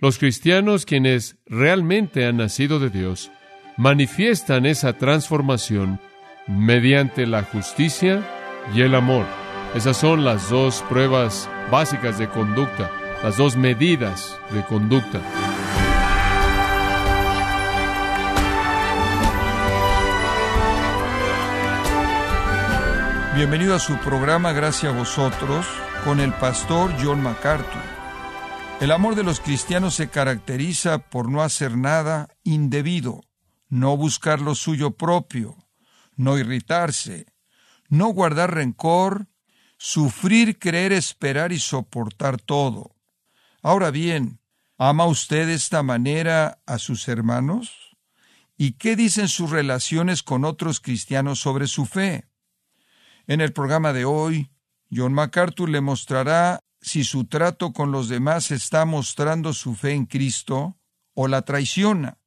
Los cristianos quienes realmente han nacido de Dios manifiestan esa transformación mediante la justicia y el amor. Esas son las dos pruebas básicas de conducta, las dos medidas de conducta. Bienvenido a su programa Gracias a vosotros con el pastor John MacArthur. El amor de los cristianos se caracteriza por no hacer nada indebido, no buscar lo suyo propio, no irritarse, no guardar rencor, sufrir, creer, esperar y soportar todo. Ahora bien, ¿ama usted de esta manera a sus hermanos? ¿Y qué dicen sus relaciones con otros cristianos sobre su fe? En el programa de hoy, John MacArthur le mostrará si su trato con los demás está mostrando su fe en Cristo o la traiciona.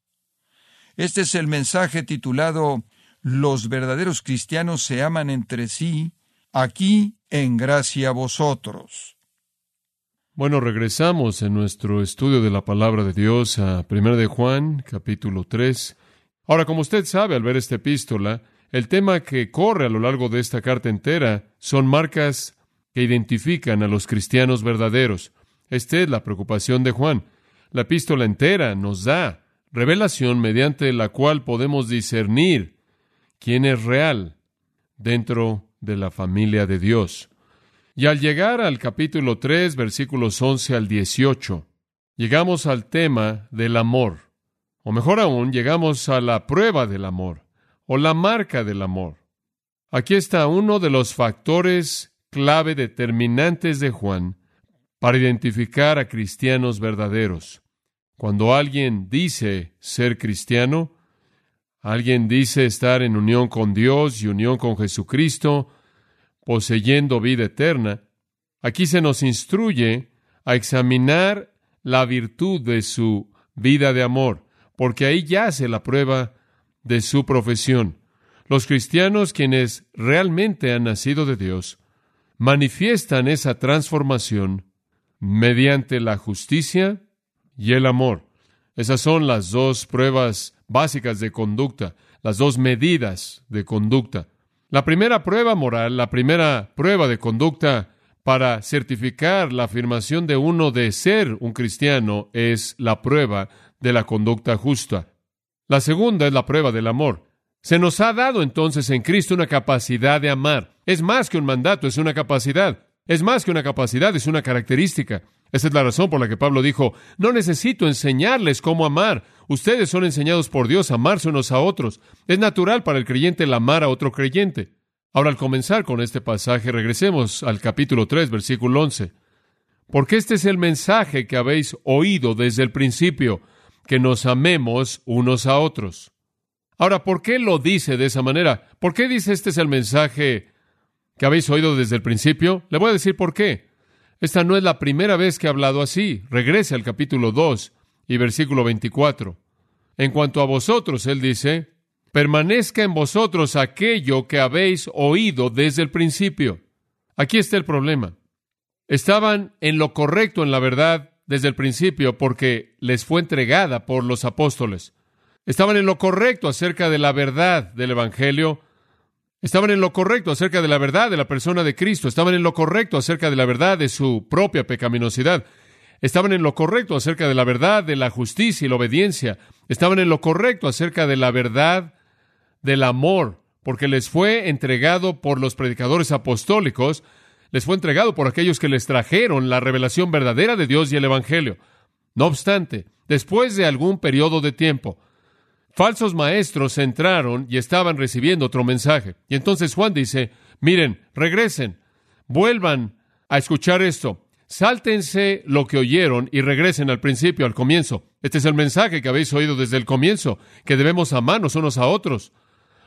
Este es el mensaje titulado Los verdaderos cristianos se aman entre sí, aquí en gracia vosotros. Bueno, regresamos en nuestro estudio de la palabra de Dios a 1 de Juan, capítulo 3. Ahora, como usted sabe al ver esta epístola, el tema que corre a lo largo de esta carta entera son marcas que identifican a los cristianos verdaderos. Esta es la preocupación de Juan. La epístola entera nos da revelación mediante la cual podemos discernir quién es real dentro de la familia de Dios. Y al llegar al capítulo 3, versículos 11 al 18, llegamos al tema del amor. O mejor aún, llegamos a la prueba del amor o la marca del amor. Aquí está uno de los factores clave determinantes de Juan para identificar a cristianos verdaderos. Cuando alguien dice ser cristiano, alguien dice estar en unión con Dios y unión con Jesucristo, poseyendo vida eterna, aquí se nos instruye a examinar la virtud de su vida de amor, porque ahí yace la prueba de su profesión. Los cristianos quienes realmente han nacido de Dios manifiestan esa transformación mediante la justicia y el amor. Esas son las dos pruebas básicas de conducta, las dos medidas de conducta. La primera prueba moral, la primera prueba de conducta para certificar la afirmación de uno de ser un cristiano es la prueba de la conducta justa. La segunda es la prueba del amor. Se nos ha dado entonces en Cristo una capacidad de amar. Es más que un mandato, es una capacidad. Es más que una capacidad, es una característica. Esa es la razón por la que Pablo dijo, no necesito enseñarles cómo amar. Ustedes son enseñados por Dios a amarse unos a otros. Es natural para el creyente el amar a otro creyente. Ahora, al comenzar con este pasaje, regresemos al capítulo 3, versículo 11. Porque este es el mensaje que habéis oído desde el principio que nos amemos unos a otros. Ahora, ¿por qué lo dice de esa manera? ¿Por qué dice este es el mensaje que habéis oído desde el principio? Le voy a decir por qué. Esta no es la primera vez que ha hablado así. Regrese al capítulo 2 y versículo 24. En cuanto a vosotros, él dice, permanezca en vosotros aquello que habéis oído desde el principio. Aquí está el problema. Estaban en lo correcto en la verdad desde el principio porque les fue entregada por los apóstoles. Estaban en lo correcto acerca de la verdad del Evangelio. Estaban en lo correcto acerca de la verdad de la persona de Cristo. Estaban en lo correcto acerca de la verdad de su propia pecaminosidad. Estaban en lo correcto acerca de la verdad de la justicia y la obediencia. Estaban en lo correcto acerca de la verdad del amor, porque les fue entregado por los predicadores apostólicos les fue entregado por aquellos que les trajeron la revelación verdadera de Dios y el Evangelio. No obstante, después de algún periodo de tiempo, falsos maestros entraron y estaban recibiendo otro mensaje. Y entonces Juan dice, miren, regresen, vuelvan a escuchar esto, sáltense lo que oyeron y regresen al principio, al comienzo. Este es el mensaje que habéis oído desde el comienzo, que debemos amarnos unos a otros.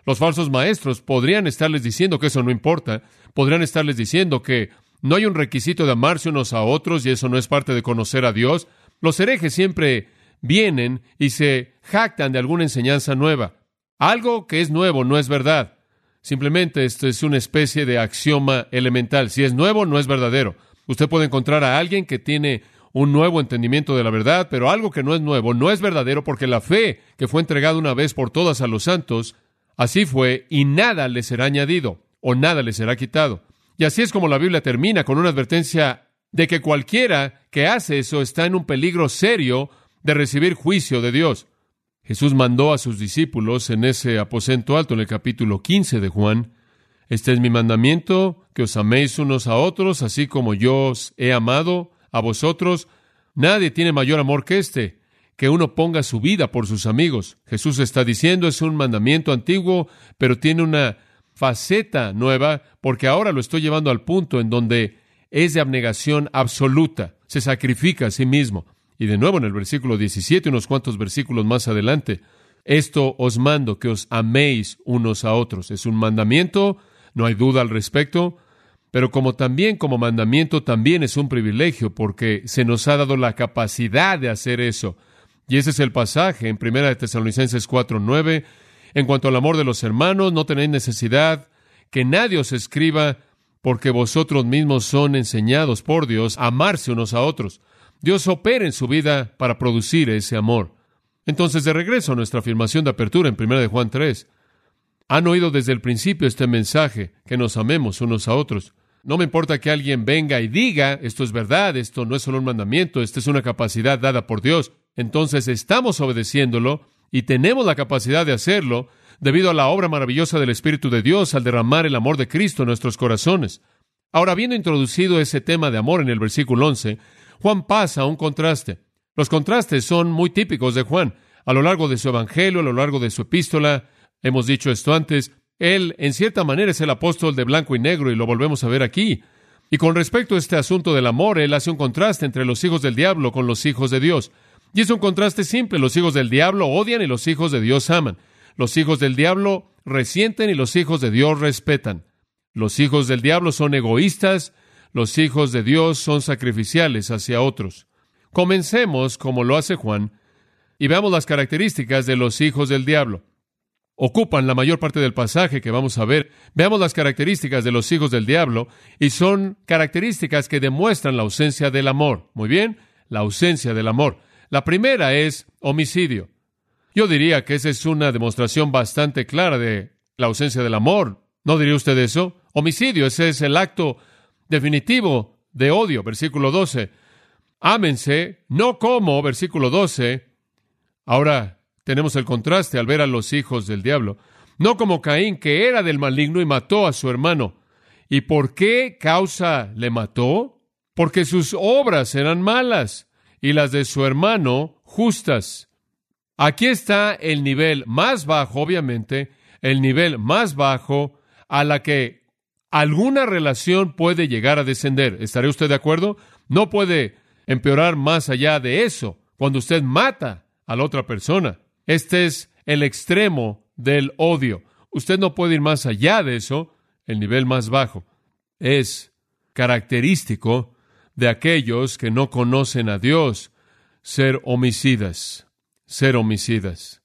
Los falsos maestros podrían estarles diciendo que eso no importa, podrían estarles diciendo que no hay un requisito de amarse unos a otros y eso no es parte de conocer a Dios. Los herejes siempre vienen y se jactan de alguna enseñanza nueva. Algo que es nuevo no es verdad. Simplemente esto es una especie de axioma elemental. Si es nuevo, no es verdadero. Usted puede encontrar a alguien que tiene un nuevo entendimiento de la verdad, pero algo que no es nuevo, no es verdadero, porque la fe que fue entregada una vez por todas a los santos, así fue, y nada le será añadido, o nada le será quitado. Y así es como la Biblia termina con una advertencia de que cualquiera que hace eso está en un peligro serio de recibir juicio de Dios. Jesús mandó a sus discípulos en ese aposento alto en el capítulo 15 de Juan, Este es mi mandamiento, que os améis unos a otros, así como yo os he amado a vosotros. Nadie tiene mayor amor que este, que uno ponga su vida por sus amigos. Jesús está diciendo, es un mandamiento antiguo, pero tiene una faceta nueva, porque ahora lo estoy llevando al punto en donde es de abnegación absoluta, se sacrifica a sí mismo. Y de nuevo en el versículo 17, unos cuantos versículos más adelante, esto os mando que os améis unos a otros. Es un mandamiento, no hay duda al respecto, pero como también como mandamiento también es un privilegio porque se nos ha dado la capacidad de hacer eso. Y ese es el pasaje en 1 de Tesalonicenses 4:9, en cuanto al amor de los hermanos, no tenéis necesidad que nadie os escriba porque vosotros mismos son enseñados por Dios a amarse unos a otros. Dios opera en su vida para producir ese amor. Entonces, de regreso a nuestra afirmación de apertura en 1 de Juan 3, han oído desde el principio este mensaje, que nos amemos unos a otros. No me importa que alguien venga y diga, esto es verdad, esto no es solo un mandamiento, esta es una capacidad dada por Dios. Entonces estamos obedeciéndolo y tenemos la capacidad de hacerlo debido a la obra maravillosa del Espíritu de Dios al derramar el amor de Cristo en nuestros corazones. Ahora, habiendo introducido ese tema de amor en el versículo 11, Juan pasa a un contraste. Los contrastes son muy típicos de Juan. A lo largo de su Evangelio, a lo largo de su epístola, hemos dicho esto antes, él en cierta manera es el apóstol de blanco y negro y lo volvemos a ver aquí. Y con respecto a este asunto del amor, él hace un contraste entre los hijos del diablo con los hijos de Dios. Y es un contraste simple. Los hijos del diablo odian y los hijos de Dios aman. Los hijos del diablo resienten y los hijos de Dios respetan. Los hijos del diablo son egoístas, los hijos de Dios son sacrificiales hacia otros. Comencemos, como lo hace Juan, y veamos las características de los hijos del diablo. Ocupan la mayor parte del pasaje que vamos a ver. Veamos las características de los hijos del diablo y son características que demuestran la ausencia del amor. Muy bien, la ausencia del amor. La primera es homicidio. Yo diría que esa es una demostración bastante clara de la ausencia del amor. ¿No diría usted eso? Homicidio, ese es el acto definitivo de odio, versículo 12. Ámense, no como, versículo 12. Ahora tenemos el contraste al ver a los hijos del diablo. No como Caín, que era del maligno y mató a su hermano. ¿Y por qué causa le mató? Porque sus obras eran malas y las de su hermano justas. Aquí está el nivel más bajo, obviamente, el nivel más bajo a la que alguna relación puede llegar a descender. ¿Estaré usted de acuerdo? No puede empeorar más allá de eso cuando usted mata a la otra persona. Este es el extremo del odio. Usted no puede ir más allá de eso, el nivel más bajo. Es característico de aquellos que no conocen a Dios ser homicidas ser homicidas.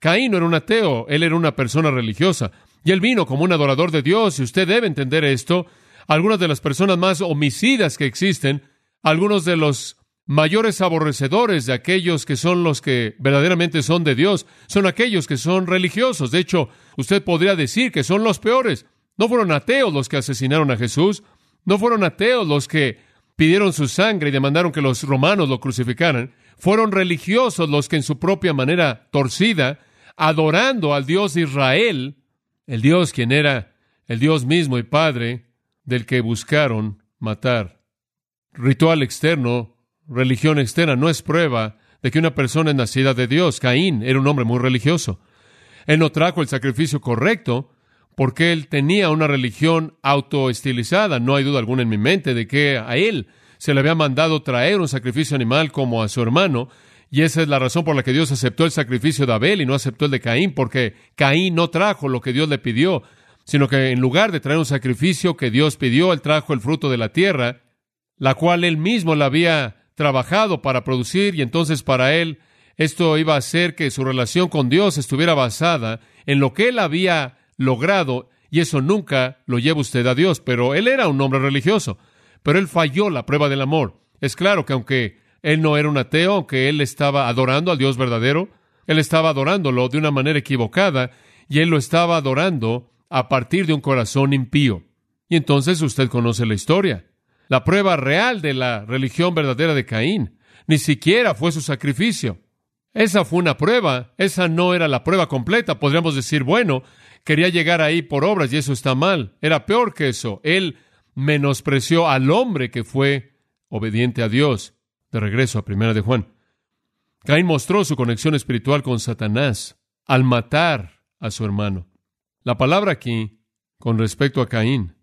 Caín no era un ateo, él era una persona religiosa, y él vino como un adorador de Dios, y usted debe entender esto. Algunas de las personas más homicidas que existen, algunos de los mayores aborrecedores de aquellos que son los que verdaderamente son de Dios, son aquellos que son religiosos. De hecho, usted podría decir que son los peores. No fueron ateos los que asesinaron a Jesús, no fueron ateos los que pidieron su sangre y demandaron que los romanos lo crucificaran. Fueron religiosos los que en su propia manera torcida, adorando al Dios de Israel, el Dios quien era el Dios mismo y Padre, del que buscaron matar. Ritual externo, religión externa, no es prueba de que una persona es nacida de Dios. Caín era un hombre muy religioso. Él no trajo el sacrificio correcto porque él tenía una religión autoestilizada. No hay duda alguna en mi mente de que a él se le había mandado traer un sacrificio animal como a su hermano, y esa es la razón por la que Dios aceptó el sacrificio de Abel y no aceptó el de Caín, porque Caín no trajo lo que Dios le pidió, sino que en lugar de traer un sacrificio que Dios pidió, él trajo el fruto de la tierra, la cual él mismo la había trabajado para producir, y entonces para él esto iba a hacer que su relación con Dios estuviera basada en lo que él había logrado, y eso nunca lo lleva usted a Dios, pero él era un hombre religioso pero él falló la prueba del amor. Es claro que aunque Él no era un ateo, aunque él estaba adorando al Dios verdadero. Él estaba adorándolo de una manera equivocada y él lo estaba adorando a partir de un corazón impío. Y entonces usted conoce la historia. La prueba real de la religión verdadera de Caín ni siquiera fue su sacrificio. Esa fue una prueba, esa no era la prueba completa. Podríamos decir, bueno, quería llegar ahí por obras y eso está mal. Era peor que eso. Él menospreció al hombre que fue obediente a Dios. De regreso a Primera de Juan. Caín mostró su conexión espiritual con Satanás al matar a su hermano. La palabra aquí, con respecto a Caín,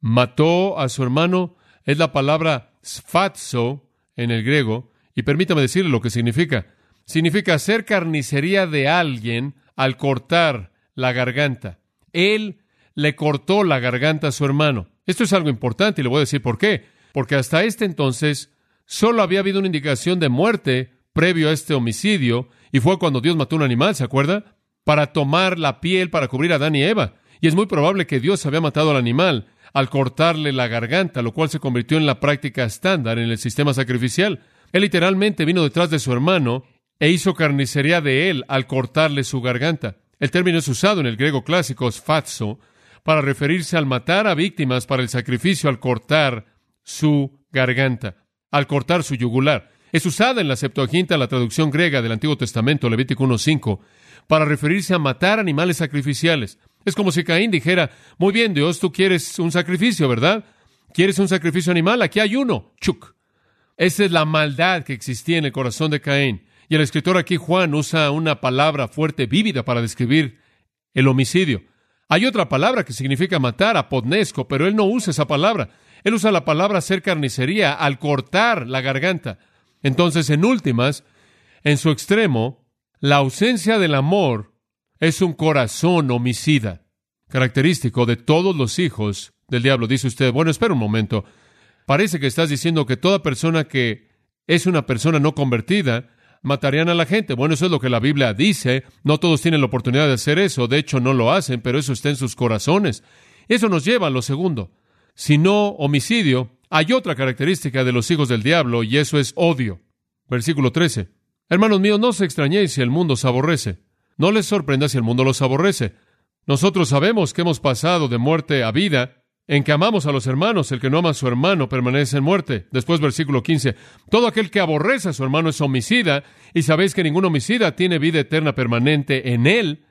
mató a su hermano, es la palabra sfatzo en el griego, y permítame decirle lo que significa. Significa hacer carnicería de alguien al cortar la garganta. Él le cortó la garganta a su hermano. Esto es algo importante y le voy a decir por qué. Porque hasta este entonces solo había habido una indicación de muerte previo a este homicidio, y fue cuando Dios mató un animal, ¿se acuerda? Para tomar la piel para cubrir a Adán y Eva. Y es muy probable que Dios había matado al animal al cortarle la garganta, lo cual se convirtió en la práctica estándar en el sistema sacrificial. Él literalmente vino detrás de su hermano e hizo carnicería de él al cortarle su garganta. El término es usado en el griego clásico sfatso para referirse al matar a víctimas para el sacrificio al cortar su garganta, al cortar su yugular. Es usada en la Septuaginta, la traducción griega del Antiguo Testamento, Levítico 1.5, para referirse a matar animales sacrificiales. Es como si Caín dijera, muy bien, Dios, tú quieres un sacrificio, ¿verdad? ¿Quieres un sacrificio animal? Aquí hay uno. Chuk. Esa es la maldad que existía en el corazón de Caín. Y el escritor aquí, Juan, usa una palabra fuerte, vívida, para describir el homicidio. Hay otra palabra que significa matar, apodnesco, pero él no usa esa palabra. Él usa la palabra hacer carnicería al cortar la garganta. Entonces, en últimas, en su extremo, la ausencia del amor es un corazón homicida, característico de todos los hijos del diablo. Dice usted, bueno, espera un momento. Parece que estás diciendo que toda persona que es una persona no convertida matarían a la gente. Bueno, eso es lo que la Biblia dice. No todos tienen la oportunidad de hacer eso. De hecho, no lo hacen, pero eso está en sus corazones. Eso nos lleva a lo segundo. Si no homicidio, hay otra característica de los hijos del diablo y eso es odio. Versículo 13. Hermanos míos, no os extrañéis si el mundo se aborrece. No les sorprenda si el mundo los aborrece. Nosotros sabemos que hemos pasado de muerte a vida, en que amamos a los hermanos, el que no ama a su hermano permanece en muerte. Después versículo 15, todo aquel que aborrece a su hermano es homicida, y sabéis que ningún homicida tiene vida eterna permanente en él.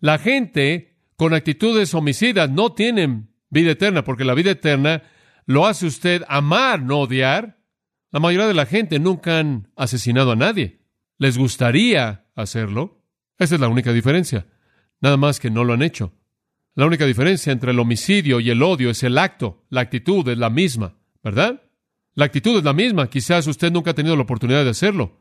La gente con actitudes homicidas no tienen vida eterna, porque la vida eterna lo hace usted amar, no odiar. La mayoría de la gente nunca han asesinado a nadie. Les gustaría hacerlo, esa es la única diferencia. Nada más que no lo han hecho. La única diferencia entre el homicidio y el odio es el acto. La actitud es la misma, ¿verdad? La actitud es la misma. Quizás usted nunca ha tenido la oportunidad de hacerlo.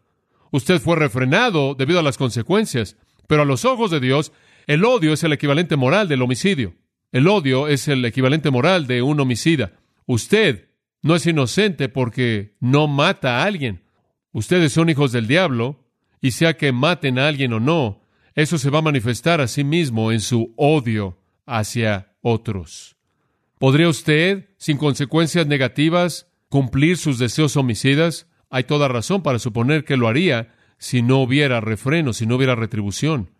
Usted fue refrenado debido a las consecuencias. Pero a los ojos de Dios, el odio es el equivalente moral del homicidio. El odio es el equivalente moral de un homicida. Usted no es inocente porque no mata a alguien. Ustedes son hijos del diablo, y sea que maten a alguien o no, eso se va a manifestar a sí mismo en su odio hacia otros. ¿Podría usted, sin consecuencias negativas, cumplir sus deseos homicidas? Hay toda razón para suponer que lo haría si no hubiera refreno, si no hubiera retribución,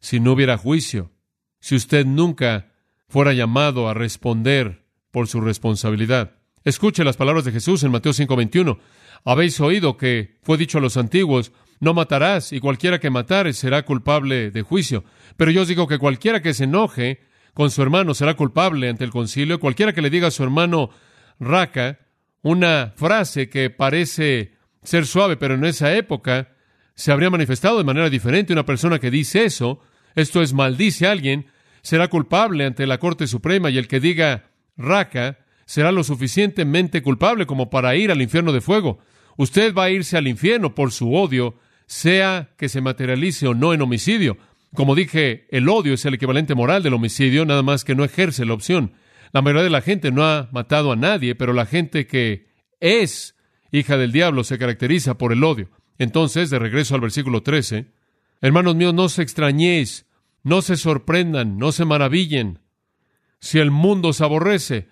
si no hubiera juicio, si usted nunca fuera llamado a responder por su responsabilidad. Escuche las palabras de Jesús en Mateo 5:21. Habéis oído que fue dicho a los antiguos, no matarás, y cualquiera que matare será culpable de juicio. Pero yo os digo que cualquiera que se enoje con su hermano será culpable ante el concilio. Cualquiera que le diga a su hermano raca una frase que parece ser suave, pero en esa época se habría manifestado de manera diferente. Una persona que dice eso, esto es maldice a alguien, será culpable ante la Corte Suprema y el que diga raca será lo suficientemente culpable como para ir al infierno de fuego. Usted va a irse al infierno por su odio sea que se materialice o no en homicidio. Como dije, el odio es el equivalente moral del homicidio, nada más que no ejerce la opción. La mayoría de la gente no ha matado a nadie, pero la gente que es hija del diablo se caracteriza por el odio. Entonces, de regreso al versículo 13, hermanos míos, no se extrañéis, no se sorprendan, no se maravillen. Si el mundo se aborrece,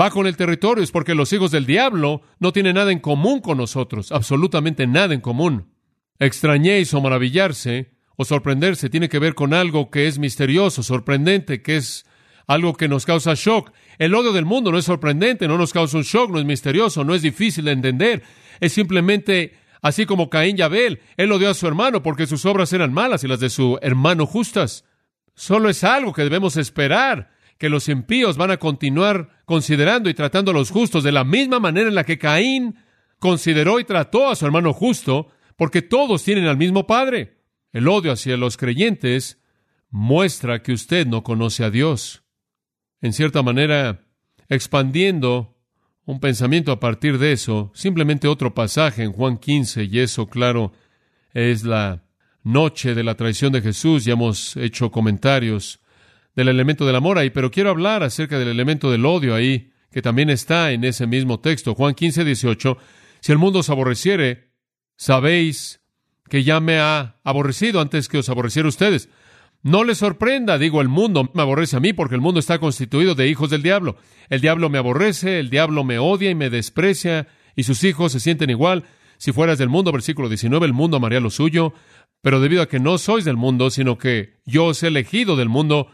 va con el territorio, es porque los hijos del diablo no tienen nada en común con nosotros, absolutamente nada en común. Extrañéis o maravillarse o sorprenderse tiene que ver con algo que es misterioso, sorprendente, que es algo que nos causa shock. El odio del mundo no es sorprendente, no nos causa un shock, no es misterioso, no es difícil de entender. Es simplemente así como Caín y Abel. Él odió a su hermano porque sus obras eran malas y las de su hermano justas. Solo es algo que debemos esperar, que los impíos van a continuar considerando y tratando a los justos de la misma manera en la que Caín consideró y trató a su hermano justo, porque todos tienen al mismo Padre. El odio hacia los creyentes muestra que usted no conoce a Dios. En cierta manera, expandiendo un pensamiento a partir de eso, simplemente otro pasaje en Juan 15, y eso, claro, es la noche de la traición de Jesús, ya hemos hecho comentarios del elemento del amor ahí, pero quiero hablar acerca del elemento del odio ahí, que también está en ese mismo texto, Juan 15, 18, si el mundo os aborreciere, sabéis que ya me ha aborrecido antes que os aborreciera ustedes. No les sorprenda, digo, el mundo me aborrece a mí porque el mundo está constituido de hijos del diablo. El diablo me aborrece, el diablo me odia y me desprecia, y sus hijos se sienten igual. Si fueras del mundo, versículo 19, el mundo amaría lo suyo, pero debido a que no sois del mundo, sino que yo os he elegido del mundo,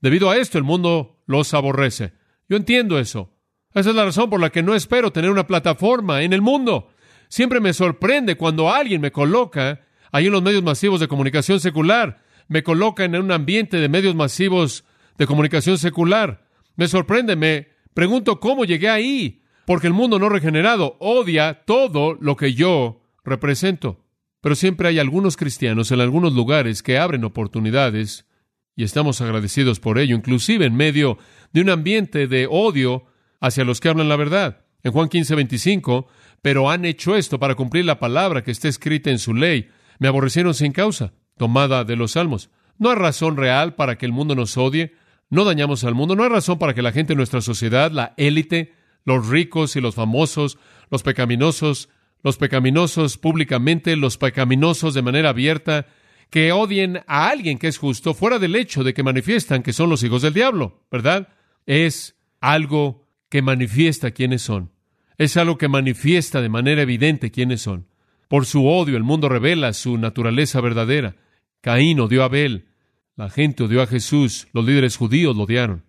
debido a esto el mundo los aborrece. Yo entiendo eso. Esa es la razón por la que no espero tener una plataforma en el mundo. Siempre me sorprende cuando alguien me coloca ahí en los medios masivos de comunicación secular, me coloca en un ambiente de medios masivos de comunicación secular. Me sorprende, me pregunto cómo llegué ahí, porque el mundo no regenerado odia todo lo que yo represento. Pero siempre hay algunos cristianos en algunos lugares que abren oportunidades y estamos agradecidos por ello, inclusive en medio de un ambiente de odio hacia los que hablan la verdad. En Juan 15, 25, pero han hecho esto para cumplir la palabra que está escrita en su ley. Me aborrecieron sin causa, tomada de los salmos. No hay razón real para que el mundo nos odie. No dañamos al mundo. No hay razón para que la gente de nuestra sociedad, la élite, los ricos y los famosos, los pecaminosos, los pecaminosos públicamente, los pecaminosos de manera abierta, que odien a alguien que es justo fuera del hecho de que manifiestan que son los hijos del diablo, ¿verdad? Es algo que manifiesta quiénes son. Es algo que manifiesta de manera evidente quiénes son. Por su odio el mundo revela su naturaleza verdadera. Caín odió a Abel. La gente odió a Jesús. Los líderes judíos lo odiaron.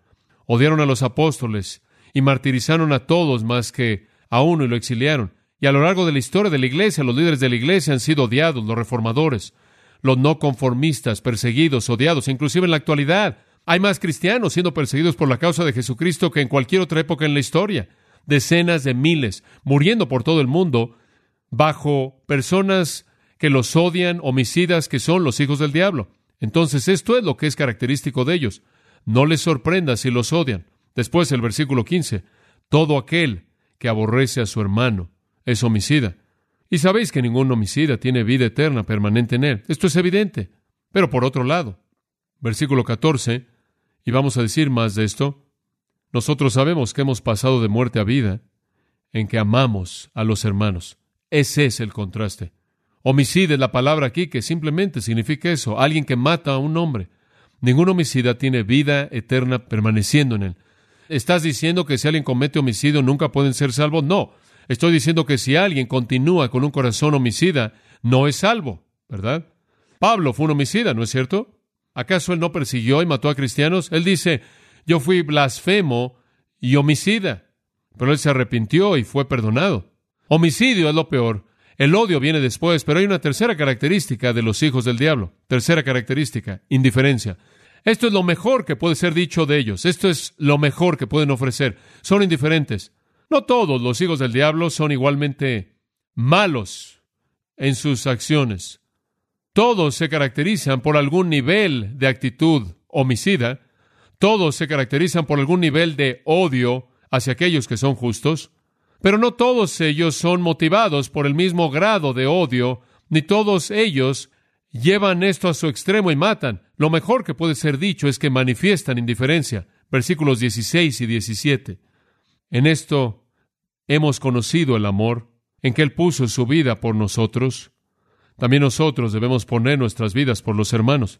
Odiaron a los apóstoles y martirizaron a todos más que a uno y lo exiliaron. Y a lo largo de la historia de la iglesia, los líderes de la iglesia han sido odiados, los reformadores, los no conformistas, perseguidos, odiados, inclusive en la actualidad. Hay más cristianos siendo perseguidos por la causa de Jesucristo que en cualquier otra época en la historia decenas de miles muriendo por todo el mundo bajo personas que los odian, homicidas que son los hijos del diablo. Entonces esto es lo que es característico de ellos. No les sorprenda si los odian. Después el versículo 15, todo aquel que aborrece a su hermano es homicida. Y sabéis que ningún homicida tiene vida eterna permanente en él. Esto es evidente. Pero por otro lado, versículo 14, y vamos a decir más de esto, nosotros sabemos que hemos pasado de muerte a vida en que amamos a los hermanos. Ese es el contraste. Homicida es la palabra aquí que simplemente significa eso, alguien que mata a un hombre. Ningún homicida tiene vida eterna permaneciendo en él. ¿Estás diciendo que si alguien comete homicidio nunca pueden ser salvos? No. Estoy diciendo que si alguien continúa con un corazón homicida, no es salvo, ¿verdad? Pablo fue un homicida, ¿no es cierto? ¿Acaso él no persiguió y mató a cristianos? Él dice, yo fui blasfemo y homicida, pero él se arrepintió y fue perdonado. Homicidio es lo peor. El odio viene después, pero hay una tercera característica de los hijos del diablo. Tercera característica, indiferencia. Esto es lo mejor que puede ser dicho de ellos. Esto es lo mejor que pueden ofrecer. Son indiferentes. No todos los hijos del diablo son igualmente malos en sus acciones. Todos se caracterizan por algún nivel de actitud homicida, todos se caracterizan por algún nivel de odio hacia aquellos que son justos, pero no todos ellos son motivados por el mismo grado de odio, ni todos ellos llevan esto a su extremo y matan. Lo mejor que puede ser dicho es que manifiestan indiferencia. Versículos 16 y 17. En esto hemos conocido el amor, en que Él puso su vida por nosotros. También nosotros debemos poner nuestras vidas por los hermanos.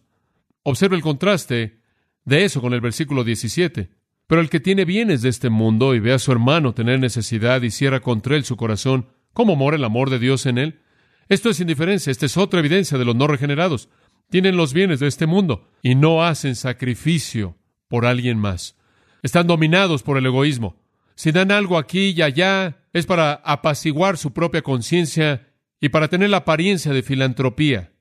Observe el contraste de eso con el versículo 17. Pero el que tiene bienes de este mundo y ve a su hermano tener necesidad y cierra contra él su corazón, ¿cómo mora el amor de Dios en él? Esto es indiferencia, esta es otra evidencia de los no regenerados. Tienen los bienes de este mundo y no hacen sacrificio por alguien más. Están dominados por el egoísmo. Si dan algo aquí y allá, es para apaciguar su propia conciencia y para tener la apariencia de filantropía.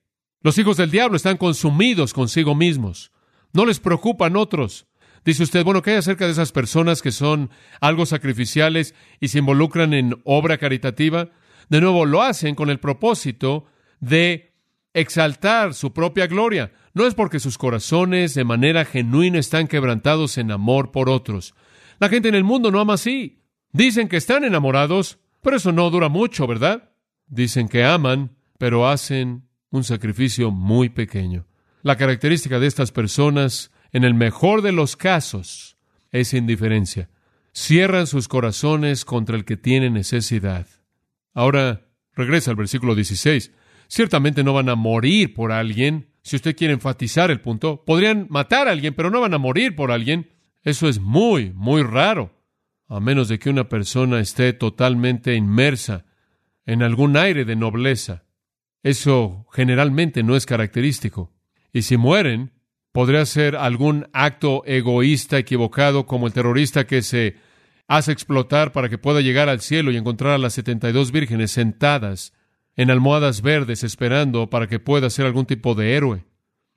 Los hijos del diablo están consumidos consigo mismos. No les preocupan otros. Dice usted, bueno, ¿qué hay acerca de esas personas que son algo sacrificiales y se involucran en obra caritativa? De nuevo, lo hacen con el propósito de exaltar su propia gloria. No es porque sus corazones de manera genuina están quebrantados en amor por otros. La gente en el mundo no ama así. Dicen que están enamorados, pero eso no dura mucho, ¿verdad? Dicen que aman, pero hacen un sacrificio muy pequeño. La característica de estas personas en el mejor de los casos, es indiferencia. Cierran sus corazones contra el que tiene necesidad. Ahora, regresa al versículo 16. Ciertamente no van a morir por alguien. Si usted quiere enfatizar el punto, podrían matar a alguien, pero no van a morir por alguien. Eso es muy, muy raro. A menos de que una persona esté totalmente inmersa en algún aire de nobleza. Eso generalmente no es característico. Y si mueren, podría ser algún acto egoísta equivocado como el terrorista que se hace explotar para que pueda llegar al cielo y encontrar a las 72 vírgenes sentadas en almohadas verdes esperando para que pueda ser algún tipo de héroe.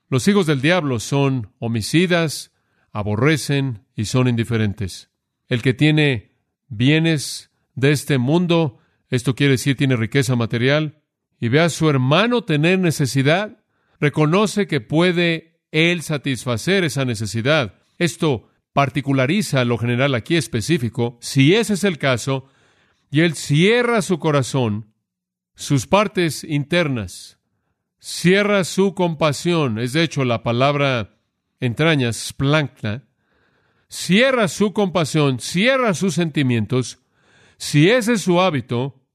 Los hijos del diablo son homicidas, aborrecen y son indiferentes. El que tiene bienes de este mundo, esto quiere decir tiene riqueza material, y ve a su hermano tener necesidad, reconoce que puede él satisfacer esa necesidad. Esto particulariza lo general aquí específico. Si ese es el caso, y Él cierra su corazón, sus partes internas, cierra su compasión, es de hecho la palabra entrañas, splankna, cierra su compasión, cierra sus sentimientos, si ese es su hábito,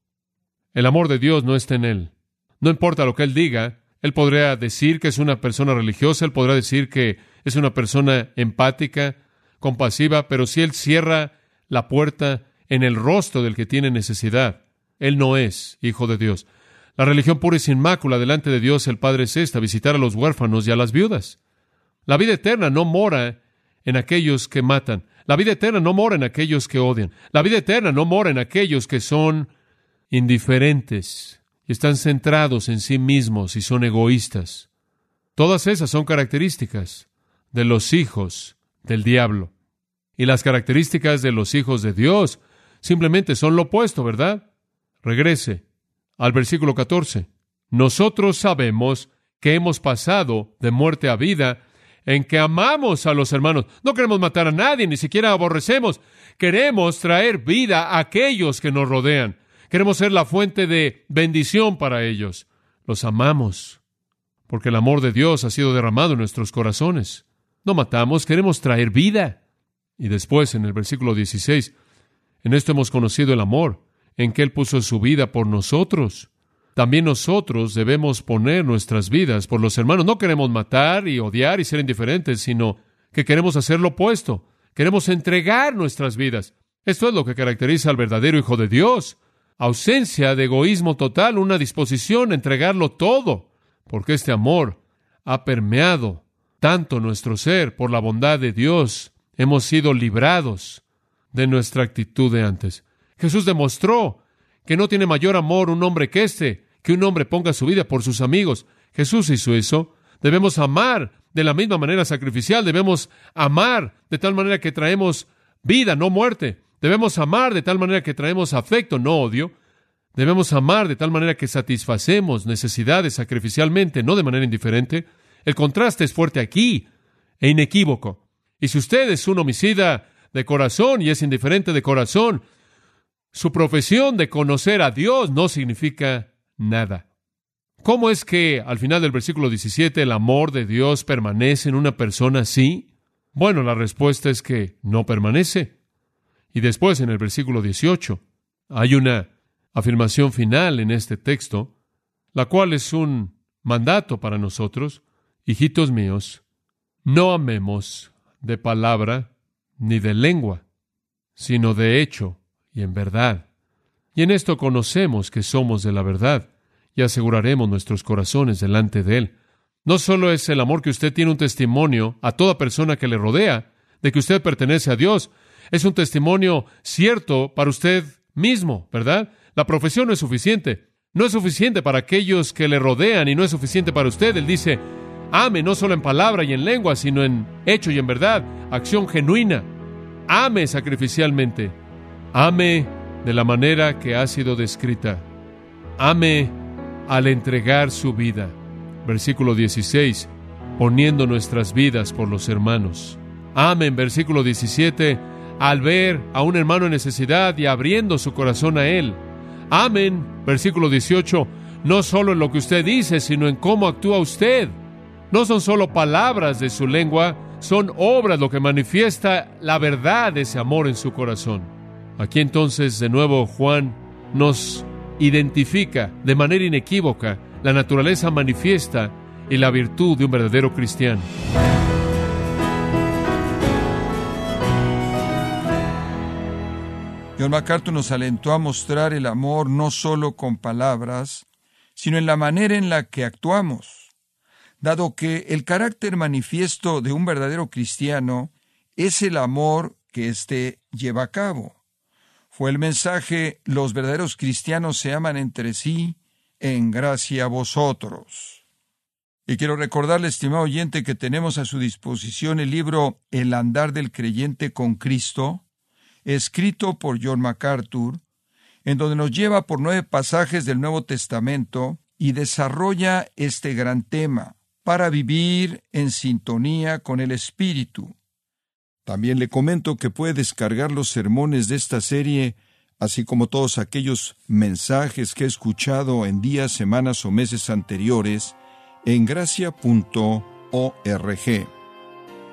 el amor de Dios no está en él. No importa lo que él diga, él podría decir que es una persona religiosa, él podrá decir que es una persona empática, compasiva, pero si él cierra la puerta en el rostro del que tiene necesidad, él no es hijo de Dios. La religión pura y sin mácula delante de Dios el Padre es esta, visitar a los huérfanos y a las viudas. La vida eterna no mora en aquellos que matan. La vida eterna no mora en aquellos que odian. La vida eterna no mora en aquellos que son indiferentes y están centrados en sí mismos y son egoístas. Todas esas son características de los hijos del diablo. Y las características de los hijos de Dios simplemente son lo opuesto, ¿verdad? Regrese al versículo 14. Nosotros sabemos que hemos pasado de muerte a vida en que amamos a los hermanos. No queremos matar a nadie, ni siquiera aborrecemos. Queremos traer vida a aquellos que nos rodean. Queremos ser la fuente de bendición para ellos. Los amamos, porque el amor de Dios ha sido derramado en nuestros corazones. No matamos, queremos traer vida. Y después, en el versículo 16, en esto hemos conocido el amor, en que Él puso su vida por nosotros. También nosotros debemos poner nuestras vidas por los hermanos. No queremos matar y odiar y ser indiferentes, sino que queremos hacer lo opuesto. Queremos entregar nuestras vidas. Esto es lo que caracteriza al verdadero Hijo de Dios ausencia de egoísmo total, una disposición a entregarlo todo, porque este amor ha permeado tanto nuestro ser por la bondad de Dios. Hemos sido librados de nuestra actitud de antes. Jesús demostró que no tiene mayor amor un hombre que este, que un hombre ponga su vida por sus amigos. Jesús hizo eso. Debemos amar de la misma manera sacrificial, debemos amar de tal manera que traemos vida, no muerte. Debemos amar de tal manera que traemos afecto, no odio. Debemos amar de tal manera que satisfacemos necesidades sacrificialmente, no de manera indiferente. El contraste es fuerte aquí e inequívoco. Y si usted es un homicida de corazón y es indiferente de corazón, su profesión de conocer a Dios no significa nada. ¿Cómo es que al final del versículo 17 el amor de Dios permanece en una persona así? Bueno, la respuesta es que no permanece. Y después, en el versículo 18, hay una afirmación final en este texto, la cual es un mandato para nosotros, hijitos míos, no amemos de palabra ni de lengua, sino de hecho y en verdad. Y en esto conocemos que somos de la verdad y aseguraremos nuestros corazones delante de Él. No solo es el amor que usted tiene un testimonio a toda persona que le rodea de que usted pertenece a Dios, es un testimonio cierto para usted mismo, ¿verdad? La profesión no es suficiente. No es suficiente para aquellos que le rodean y no es suficiente para usted. Él dice, ame no solo en palabra y en lengua, sino en hecho y en verdad, acción genuina. Ame sacrificialmente. Ame de la manera que ha sido descrita. Ame al entregar su vida. Versículo 16, poniendo nuestras vidas por los hermanos. Ame versículo 17, al ver a un hermano en necesidad y abriendo su corazón a él. Amén, versículo 18, no solo en lo que usted dice, sino en cómo actúa usted. No son solo palabras de su lengua, son obras lo que manifiesta la verdad de ese amor en su corazón. Aquí entonces de nuevo Juan nos identifica de manera inequívoca la naturaleza manifiesta y la virtud de un verdadero cristiano. John MacArthur nos alentó a mostrar el amor no solo con palabras, sino en la manera en la que actuamos, dado que el carácter manifiesto de un verdadero cristiano es el amor que éste lleva a cabo. Fue el mensaje, los verdaderos cristianos se aman entre sí, en gracia a vosotros. Y quiero recordarle, estimado oyente, que tenemos a su disposición el libro El andar del creyente con Cristo, escrito por John MacArthur, en donde nos lleva por nueve pasajes del Nuevo Testamento y desarrolla este gran tema para vivir en sintonía con el Espíritu. También le comento que puede descargar los sermones de esta serie, así como todos aquellos mensajes que he escuchado en días, semanas o meses anteriores, en gracia.org.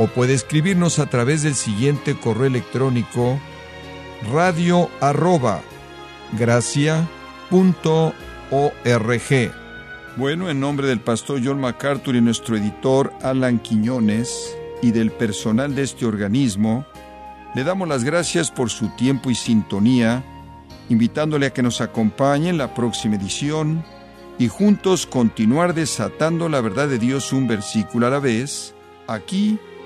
o puede escribirnos a través del siguiente correo electrónico radio arroba Bueno, en nombre del pastor John MacArthur y nuestro editor Alan Quiñones y del personal de este organismo, le damos las gracias por su tiempo y sintonía, invitándole a que nos acompañe en la próxima edición y juntos continuar desatando la verdad de Dios un versículo a la vez, aquí